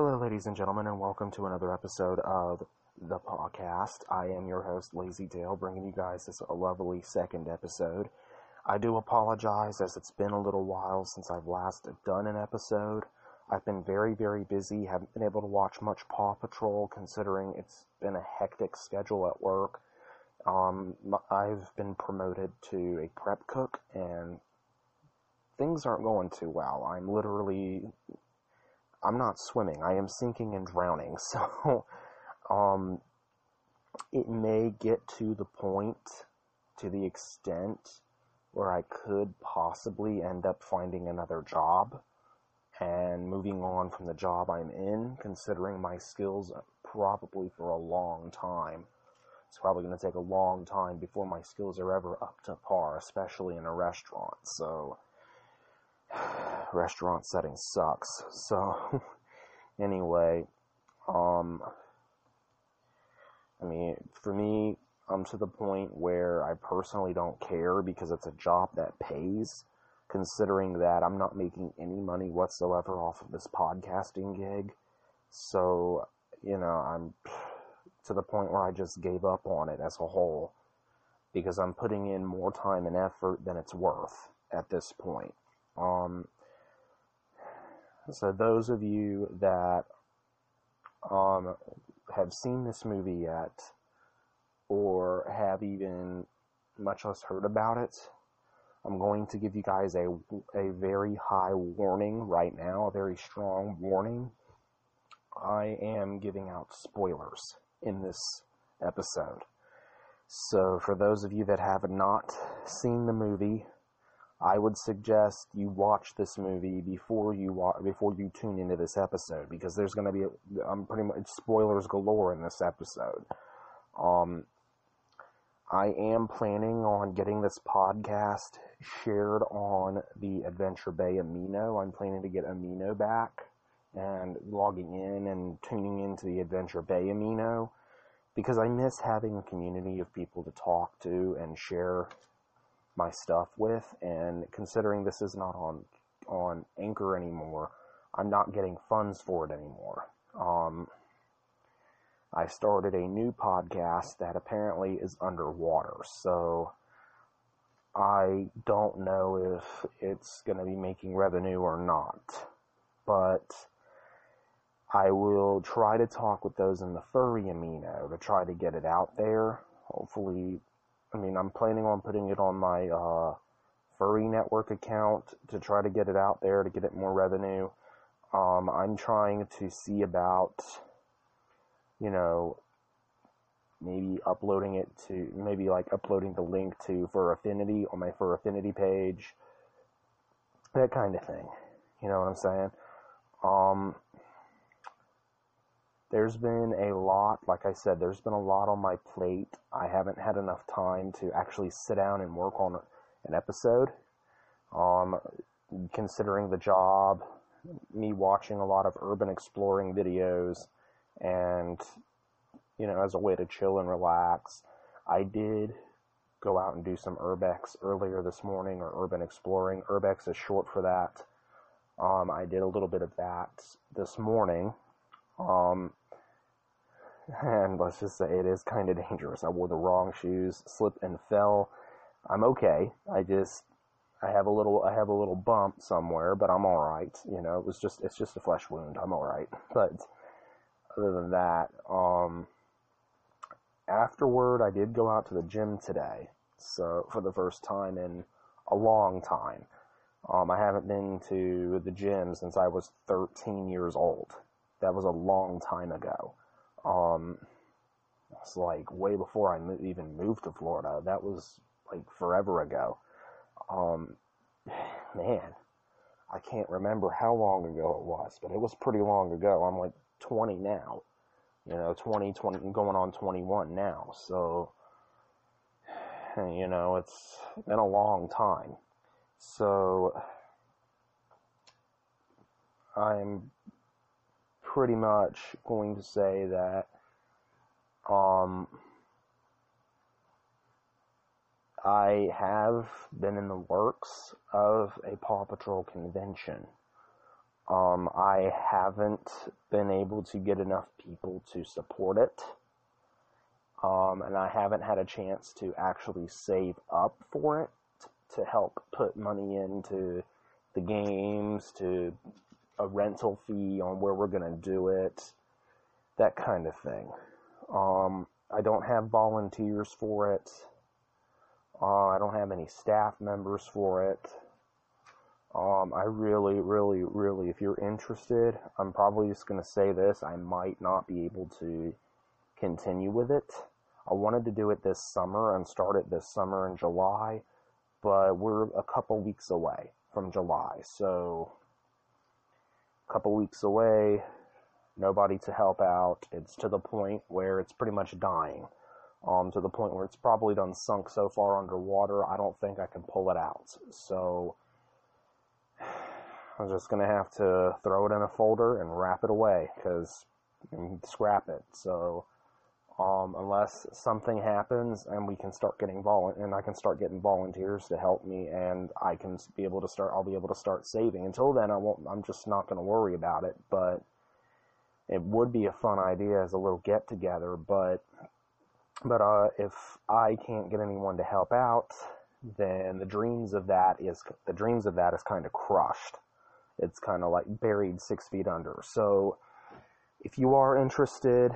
Hello, ladies and gentlemen, and welcome to another episode of the podcast. I am your host, Lazy Dale, bringing you guys this lovely second episode. I do apologize as it's been a little while since I've last done an episode. I've been very, very busy, haven't been able to watch much Paw Patrol considering it's been a hectic schedule at work. Um, I've been promoted to a prep cook, and things aren't going too well. I'm literally I'm not swimming. I am sinking and drowning. So, um, it may get to the point, to the extent where I could possibly end up finding another job and moving on from the job I'm in, considering my skills probably for a long time. It's probably going to take a long time before my skills are ever up to par, especially in a restaurant. So, restaurant setting sucks. So, anyway, um, I mean, for me, I'm to the point where I personally don't care because it's a job that pays, considering that I'm not making any money whatsoever off of this podcasting gig. So, you know, I'm to the point where I just gave up on it as a whole because I'm putting in more time and effort than it's worth at this point. Um, so those of you that um, have seen this movie yet, or have even much less heard about it, I'm going to give you guys a, a very high warning right now, a very strong warning. I am giving out spoilers in this episode. So, for those of you that have not seen the movie, I would suggest you watch this movie before you wa- before you tune into this episode because there's going to be I'm pretty much spoilers galore in this episode. Um, I am planning on getting this podcast shared on the Adventure Bay Amino. I'm planning to get Amino back and logging in and tuning into the Adventure Bay Amino because I miss having a community of people to talk to and share my stuff with and considering this is not on on anchor anymore i'm not getting funds for it anymore. Um, i started a new podcast that apparently is underwater so i don't know if it's going to be making revenue or not but i will try to talk with those in the furry amino to try to get it out there. Hopefully I mean, I'm planning on putting it on my uh, Furry Network account to try to get it out there to get it more revenue. Um, I'm trying to see about, you know, maybe uploading it to, maybe like uploading the link to Fur Affinity on my Fur Affinity page. That kind of thing. You know what I'm saying? Um, there's been a lot, like I said, there's been a lot on my plate. I haven't had enough time to actually sit down and work on an episode. Um, considering the job, me watching a lot of urban exploring videos, and, you know, as a way to chill and relax, I did go out and do some urbex earlier this morning, or urban exploring. Urbex is short for that. Um, I did a little bit of that this morning. Um, and let's just say it is kind of dangerous. I wore the wrong shoes, slipped and fell. I'm okay. I just I have a little I have a little bump somewhere, but I'm all right. You know, it was just it's just a flesh wound. I'm all right. But other than that, um afterward I did go out to the gym today. So for the first time in a long time. Um, I haven't been to the gym since I was 13 years old. That was a long time ago. Um, it's like way before I mo- even moved to Florida. That was like forever ago. Um, man, I can't remember how long ago it was, but it was pretty long ago. I'm like 20 now. You know, 20, 20, going on 21 now. So, you know, it's been a long time. So, I'm pretty much going to say that um, I have been in the works of a Paw Patrol convention. Um, I haven't been able to get enough people to support it. Um, and I haven't had a chance to actually save up for it to help put money into the games, to a rental fee on where we're going to do it, that kind of thing. Um, I don't have volunteers for it. Uh, I don't have any staff members for it. Um, I really, really, really, if you're interested, I'm probably just going to say this. I might not be able to continue with it. I wanted to do it this summer and start it this summer in July, but we're a couple weeks away from July. So, couple weeks away, nobody to help out. It's to the point where it's pretty much dying. Um, to the point where it's probably done sunk so far underwater, I don't think I can pull it out. So, I'm just gonna have to throw it in a folder and wrap it away because scrap it. So, um, unless something happens and we can start getting vol and I can start getting volunteers to help me and I can be able to start, I'll be able to start saving. Until then, I won't. I'm just not gonna worry about it. But it would be a fun idea as a little get together. But but uh, if I can't get anyone to help out, then the dreams of that is the dreams of that is kind of crushed. It's kind of like buried six feet under. So, if you are interested,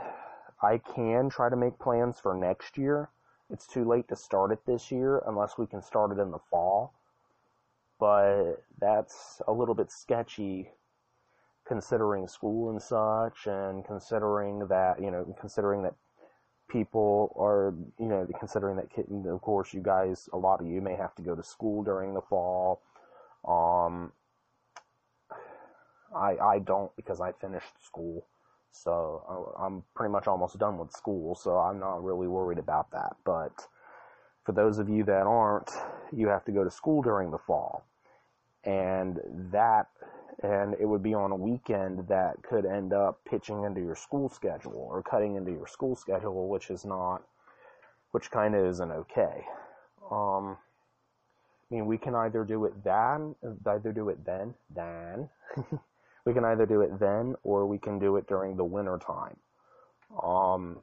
I can try to make plans for next year. It's too late to start it this year unless we can start it in the fall. But that's a little bit sketchy considering school and such, and considering that, you know, considering that people are, you know, considering that, of course, you guys, a lot of you may have to go to school during the fall. Um, I, I don't because I finished school. So I'm pretty much almost done with school, so I'm not really worried about that. But for those of you that aren't, you have to go to school during the fall. And that, and it would be on a weekend that could end up pitching into your school schedule or cutting into your school schedule, which is not, which kind of isn't okay. Um, I mean, we can either do it then, either do it then, then. we can either do it then or we can do it during the winter time. Um,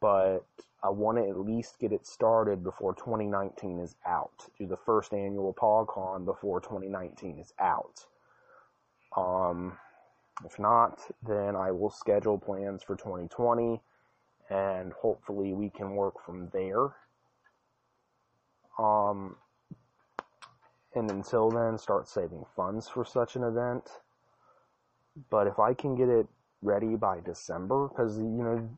but I want to at least get it started before 2019 is out. Do the first annual PogCon before 2019 is out. Um, if not, then I will schedule plans for 2020 and hopefully we can work from there. Um, and until then, start saving funds for such an event. But if I can get it ready by December, because, you know,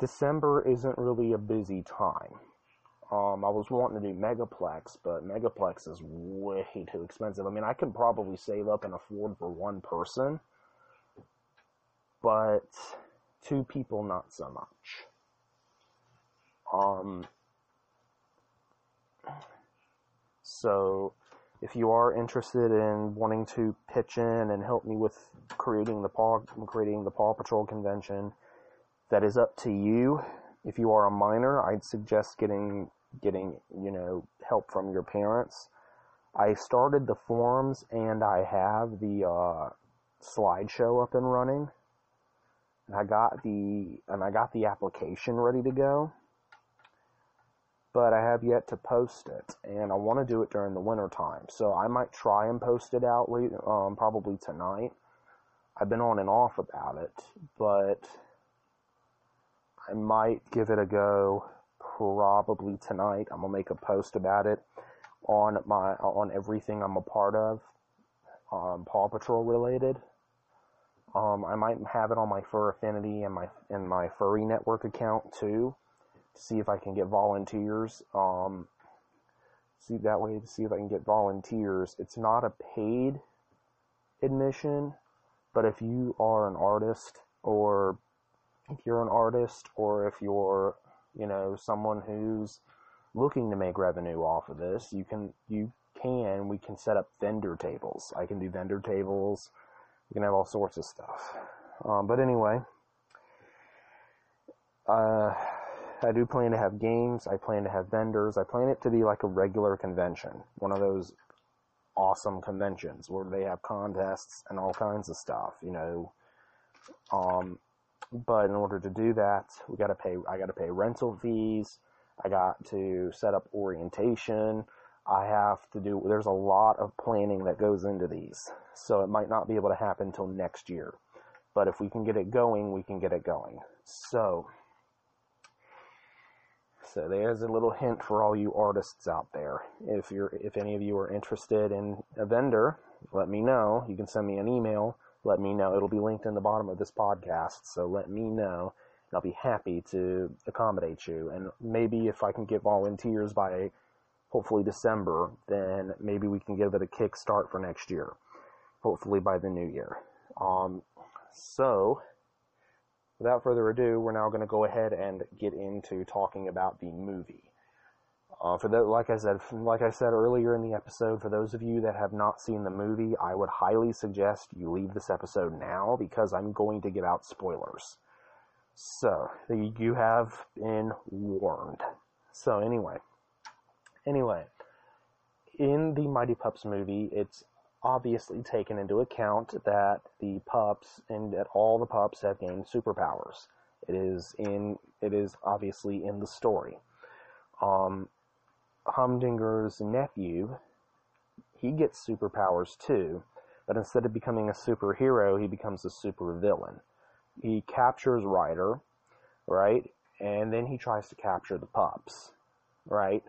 December isn't really a busy time. Um, I was wanting to do Megaplex, but Megaplex is way too expensive. I mean, I can probably save up and afford for one person, but two people, not so much. Um, so if you are interested in wanting to pitch in and help me with creating the Paw creating the Paw Patrol convention, that is up to you. If you are a minor, I'd suggest getting getting you know help from your parents. I started the forums and I have the uh, slideshow up and running. And I got the and I got the application ready to go but I have yet to post it, and I want to do it during the winter time. So I might try and post it out um, probably tonight. I've been on and off about it, but I might give it a go probably tonight. I'm gonna make a post about it on my on everything I'm a part of, um, Paw Patrol related. Um, I might have it on my Fur Affinity and my and my Furry Network account too see if I can get volunteers. Um, see that way to see if I can get volunteers. It's not a paid admission, but if you are an artist or if you're an artist or if you're, you know, someone who's looking to make revenue off of this, you can you can we can set up vendor tables. I can do vendor tables. You can have all sorts of stuff. Um, but anyway, uh, I do plan to have games. I plan to have vendors. I plan it to be like a regular convention, one of those awesome conventions where they have contests and all kinds of stuff, you know. Um, but in order to do that, we got to pay. I got to pay rental fees. I got to set up orientation. I have to do. There's a lot of planning that goes into these, so it might not be able to happen until next year. But if we can get it going, we can get it going. So, so there's a little hint for all you artists out there. If you're, if any of you are interested in a vendor, let me know. You can send me an email. Let me know. It'll be linked in the bottom of this podcast. So let me know. I'll be happy to accommodate you. And maybe if I can get volunteers by hopefully December, then maybe we can give it a kickstart for next year. Hopefully by the new year. Um, so, without further ado, we're now going to go ahead and get into talking about the movie. Uh, for the, like I said, like I said earlier in the episode, for those of you that have not seen the movie, I would highly suggest you leave this episode now because I'm going to give out spoilers. So you have been warned. So anyway, anyway, in the Mighty Pups movie, it's obviously taken into account that the pups and that all the pups have gained superpowers. It is in it is obviously in the story. Um, Humdinger's nephew, he gets superpowers too, but instead of becoming a superhero, he becomes a supervillain. He captures Ryder, right? And then he tries to capture the pups, right?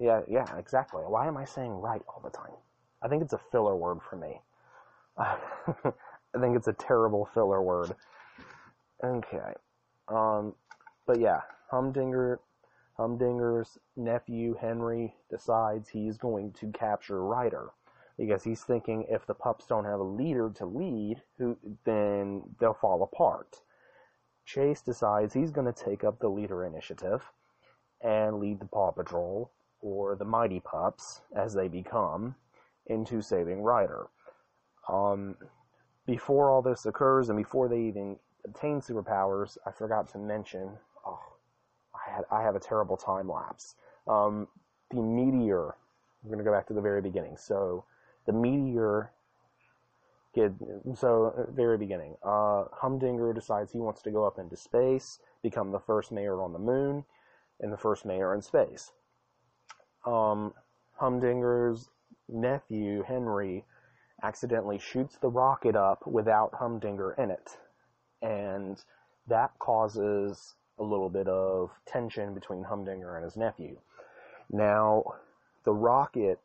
yeah, yeah, exactly. Why am I saying right all the time? I think it's a filler word for me. I think it's a terrible filler word. Okay. Um, but yeah, Humdinger, Humdinger's nephew Henry decides he's going to capture Ryder because he's thinking if the pups don't have a leader to lead, who then they'll fall apart. Chase decides he's going to take up the leader initiative and lead the Paw Patrol or the Mighty Pups as they become into saving Ryder. Um, before all this occurs and before they even obtain superpowers, I forgot to mention. Oh, I had I have a terrible time lapse. Um, the meteor. We're going to go back to the very beginning. So the meteor. Get, so very beginning. Uh, Humdinger decides he wants to go up into space, become the first mayor on the moon, and the first mayor in space. Um, Humdinger's nephew, Henry, accidentally shoots the rocket up without Humdinger in it. And that causes a little bit of tension between Humdinger and his nephew. Now, the rocket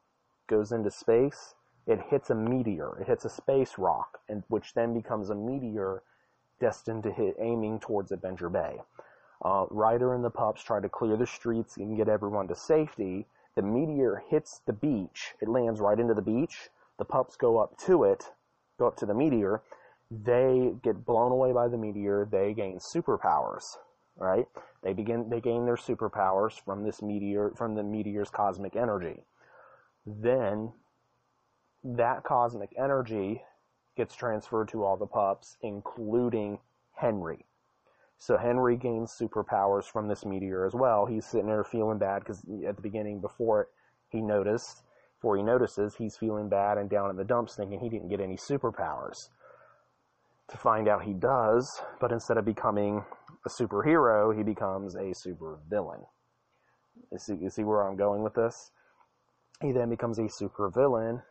goes into space, it hits a meteor, it hits a space rock, and which then becomes a meteor destined to hit aiming towards Adventure Bay. Uh, Ryder and the pups try to clear the streets and get everyone to safety, the meteor hits the beach. It lands right into the beach. The pups go up to it, go up to the meteor. They get blown away by the meteor. They gain superpowers, right? They begin, they gain their superpowers from this meteor, from the meteor's cosmic energy. Then that cosmic energy gets transferred to all the pups, including Henry. So Henry gains superpowers from this meteor as well. He's sitting there feeling bad because at the beginning, before he noticed, before he notices, he's feeling bad and down in the dumps thinking he didn't get any superpowers. To find out he does, but instead of becoming a superhero, he becomes a supervillain. You see, you see where I'm going with this? He then becomes a supervillain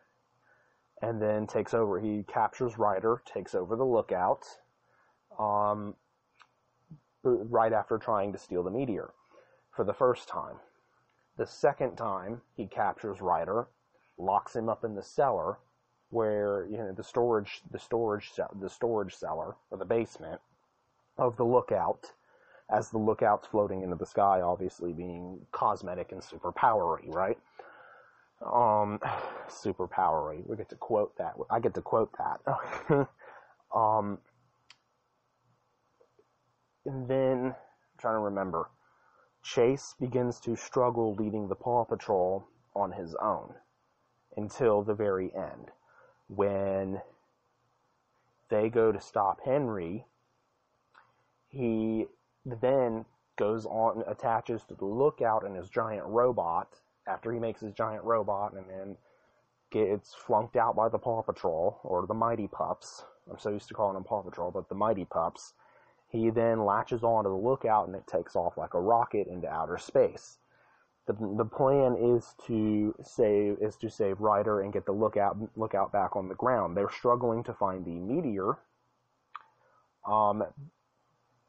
and then takes over. He captures Ryder, takes over the lookout, um, right after trying to steal the meteor for the first time. The second time, he captures Ryder, locks him up in the cellar, where you know the storage, the storage, the storage cellar or the basement of the lookout, as the lookout's floating into the sky, obviously being cosmetic and super powery, right? Um, super powery. We get to quote that. I get to quote that. um, and then, I'm trying to remember, Chase begins to struggle leading the Paw Patrol on his own until the very end. When they go to stop Henry, he then goes on, attaches to the lookout and his giant robot after he makes his giant robot and then gets flunked out by the Paw Patrol, or the Mighty Pups. I'm so used to calling them Paw Patrol, but the Mighty Pups. He then latches onto the lookout and it takes off like a rocket into outer space. The, the plan is to save is to save Ryder and get the lookout lookout back on the ground. They're struggling to find the meteor. Um,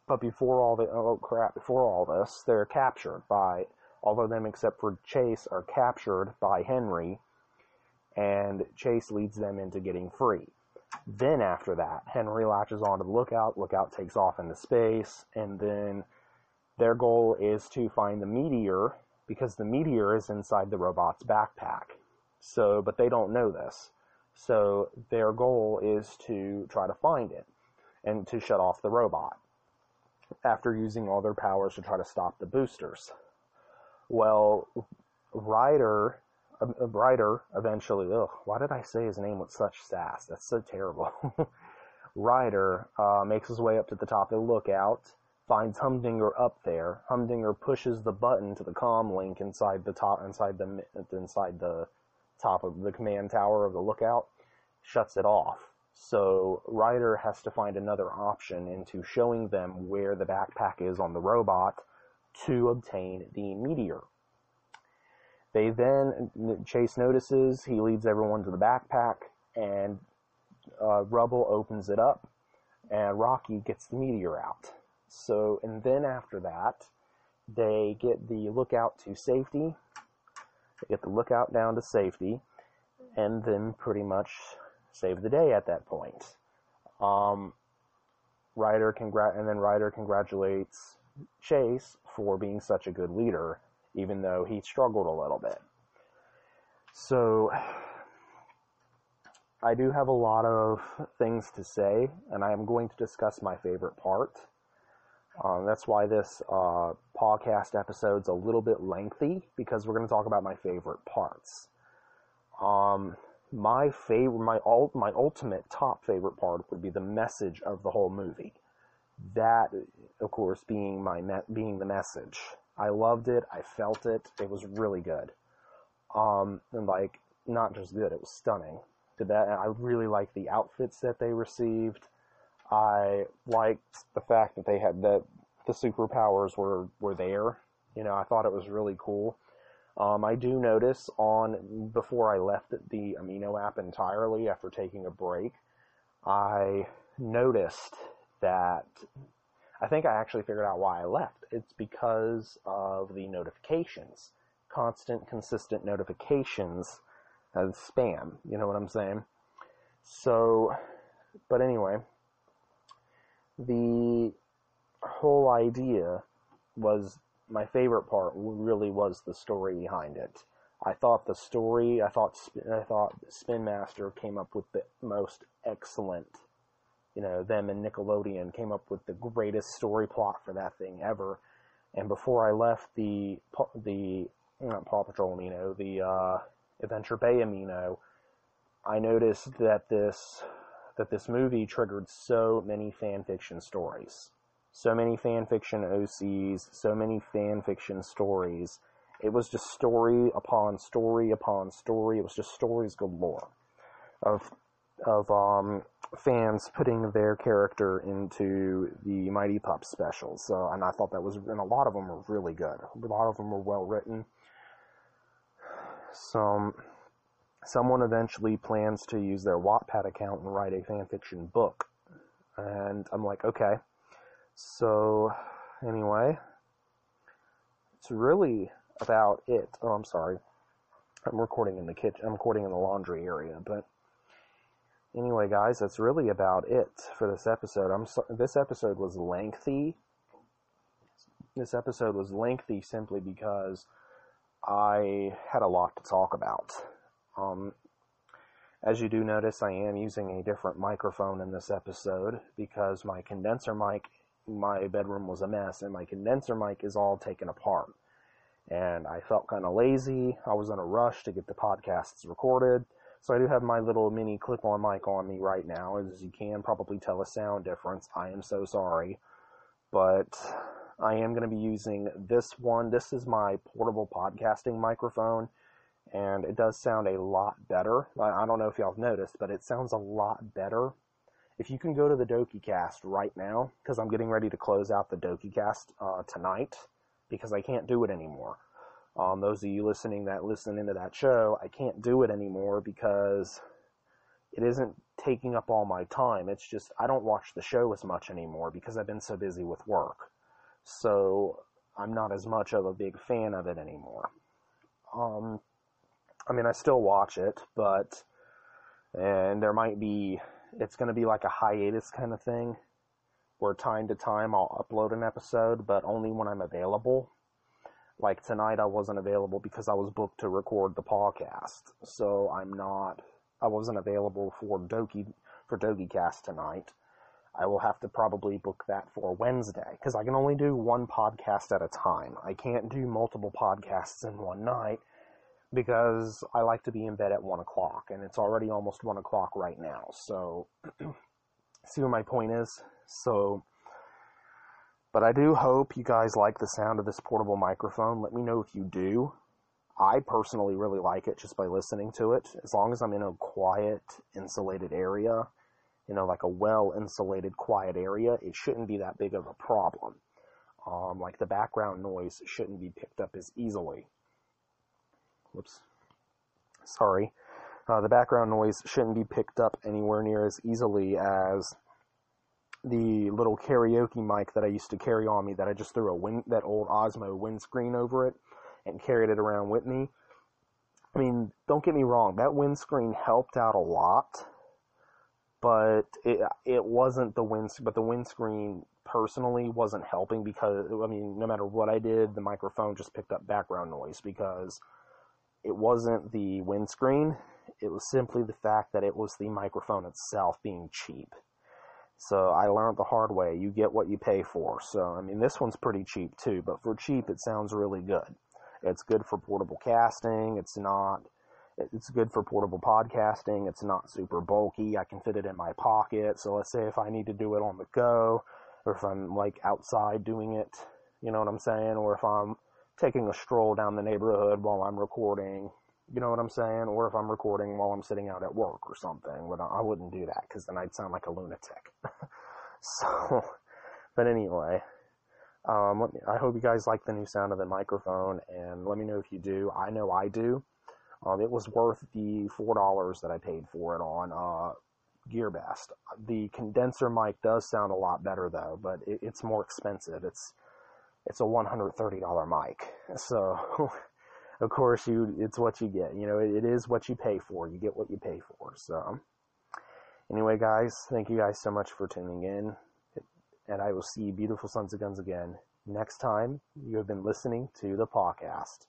but before all the oh crap, before all this, they're captured by all of them except for Chase are captured by Henry, and Chase leads them into getting free. Then after that, Henry latches onto the lookout, lookout takes off into space, and then their goal is to find the meteor because the meteor is inside the robot's backpack. So, but they don't know this. So their goal is to try to find it and to shut off the robot after using all their powers to try to stop the boosters. Well, Ryder, uh, Ryder eventually, ugh, why did I say his name with such sass? That's so terrible. Ryder uh, makes his way up to the top of the lookout, finds Humdinger up there. Humdinger pushes the button to the comm link inside the top, inside the inside the top of the command tower of the lookout, shuts it off. So Ryder has to find another option into showing them where the backpack is on the robot to obtain the meteor. They then, Chase notices, he leads everyone to the backpack, and uh, Rubble opens it up, and Rocky gets the meteor out. So, and then after that, they get the lookout to safety, they get the lookout down to safety, and then pretty much save the day at that point. Um, Ryder congrat, and then Ryder congratulates Chase for being such a good leader, even though he struggled a little bit. So, I do have a lot of things to say, and I am going to discuss my favorite part. Um, that's why this uh, podcast episode's a little bit lengthy because we're going to talk about my favorite parts. Um, my favorite, my ult, my ultimate top favorite part would be the message of the whole movie. That, of course, being my me- being the message. I loved it. I felt it. It was really good. Um, and like not just good, it was stunning. Did that? I really liked the outfits that they received. I liked the fact that they had that the superpowers were were there. You know, I thought it was really cool. Um, I do notice on before I left the Amino app entirely after taking a break, I noticed that I think I actually figured out why I left. It's because of the notifications, constant, consistent notifications as spam. You know what I'm saying? So, but anyway, the whole idea was my favorite part really was the story behind it. I thought the story, I thought, I thought Spin Master came up with the most excellent, you know, them and Nickelodeon came up with the greatest story plot for that thing ever. And before I left the, the, not Paw Patrol Amino, the, uh, Adventure Bay Amino, I noticed that this, that this movie triggered so many fan fiction stories so many fan fiction OCs, so many fan fiction stories. It was just story upon story upon story. It was just stories galore of of um, fans putting their character into the Mighty Pup specials. So, and I thought that was, and a lot of them were really good. A lot of them were well written. Some someone eventually plans to use their Wattpad account and write a fanfiction book, and I'm like, okay so, anyway, it's really about it. Oh, I'm sorry. I'm recording in the kitchen. I'm recording in the laundry area, but anyway, guys, that's really about it for this episode. I'm so, this episode was lengthy. This episode was lengthy simply because I had a lot to talk about. Um, as you do notice, I am using a different microphone in this episode because my condenser mic my bedroom was a mess and my condenser mic is all taken apart. And I felt kind of lazy. I was in a rush to get the podcasts recorded. So I do have my little mini clip on mic on me right now. As you can probably tell a sound difference. I am so sorry. But I am going to be using this one. This is my portable podcasting microphone. and it does sound a lot better. I don't know if y'all have noticed, but it sounds a lot better. If you can go to the DokiCast right now, because I'm getting ready to close out the DokiCast uh, tonight, because I can't do it anymore. Um, those of you listening that listen into that show, I can't do it anymore because it isn't taking up all my time. It's just I don't watch the show as much anymore because I've been so busy with work. So I'm not as much of a big fan of it anymore. Um, I mean, I still watch it, but and there might be it's going to be like a hiatus kind of thing where time to time I'll upload an episode, but only when I'm available. Like tonight, I wasn't available because I was booked to record the podcast, so I'm not. I wasn't available for Doki for DokiCast tonight. I will have to probably book that for Wednesday because I can only do one podcast at a time. I can't do multiple podcasts in one night because I like to be in bed at one o'clock and it's already almost one o'clock right now. So, see what my point is? So, but I do hope you guys like the sound of this portable microphone. Let me know if you do. I personally really like it just by listening to it. As long as I'm in a quiet, insulated area, you know, like a well insulated, quiet area, it shouldn't be that big of a problem. Um, like the background noise shouldn't be picked up as easily. Whoops. Sorry. Uh, the background noise shouldn't be picked up anywhere near as easily as the little karaoke mic that I used to carry on me that I just threw a wind, that old Osmo windscreen over it and carried it around with me. I mean, don't get me wrong, that windscreen helped out a lot but it it wasn't the wind but the windscreen personally wasn't helping because I mean no matter what I did the microphone just picked up background noise because it wasn't the windscreen it was simply the fact that it was the microphone itself being cheap so I learned the hard way you get what you pay for so I mean this one's pretty cheap too but for cheap it sounds really good it's good for portable casting it's not it's good for portable podcasting. It's not super bulky. I can fit it in my pocket. So let's say if I need to do it on the go, or if I'm like outside doing it, you know what I'm saying? Or if I'm taking a stroll down the neighborhood while I'm recording, you know what I'm saying? Or if I'm recording while I'm sitting out at work or something. But I wouldn't do that because then I'd sound like a lunatic. so, but anyway. Um, me, I hope you guys like the new sound of the microphone, and let me know if you do. I know I do. Um, it was worth the four dollars that I paid for it on uh, GearBest. The condenser mic does sound a lot better though, but it, it's more expensive. It's it's a one hundred thirty dollar mic, so of course you it's what you get. You know, it, it is what you pay for. You get what you pay for. So anyway, guys, thank you guys so much for tuning in, and I will see beautiful sons of guns again next time. You have been listening to the podcast.